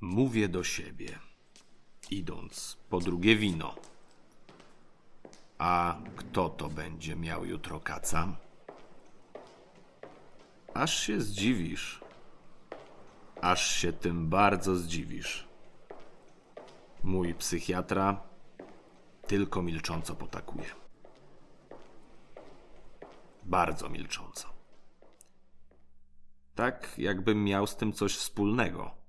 Mówię do siebie, idąc po drugie wino. A kto to będzie miał jutro kaca? Aż się zdziwisz. Aż się tym bardzo zdziwisz. Mój psychiatra tylko milcząco potakuje. Bardzo milcząco. Tak, jakbym miał z tym coś wspólnego.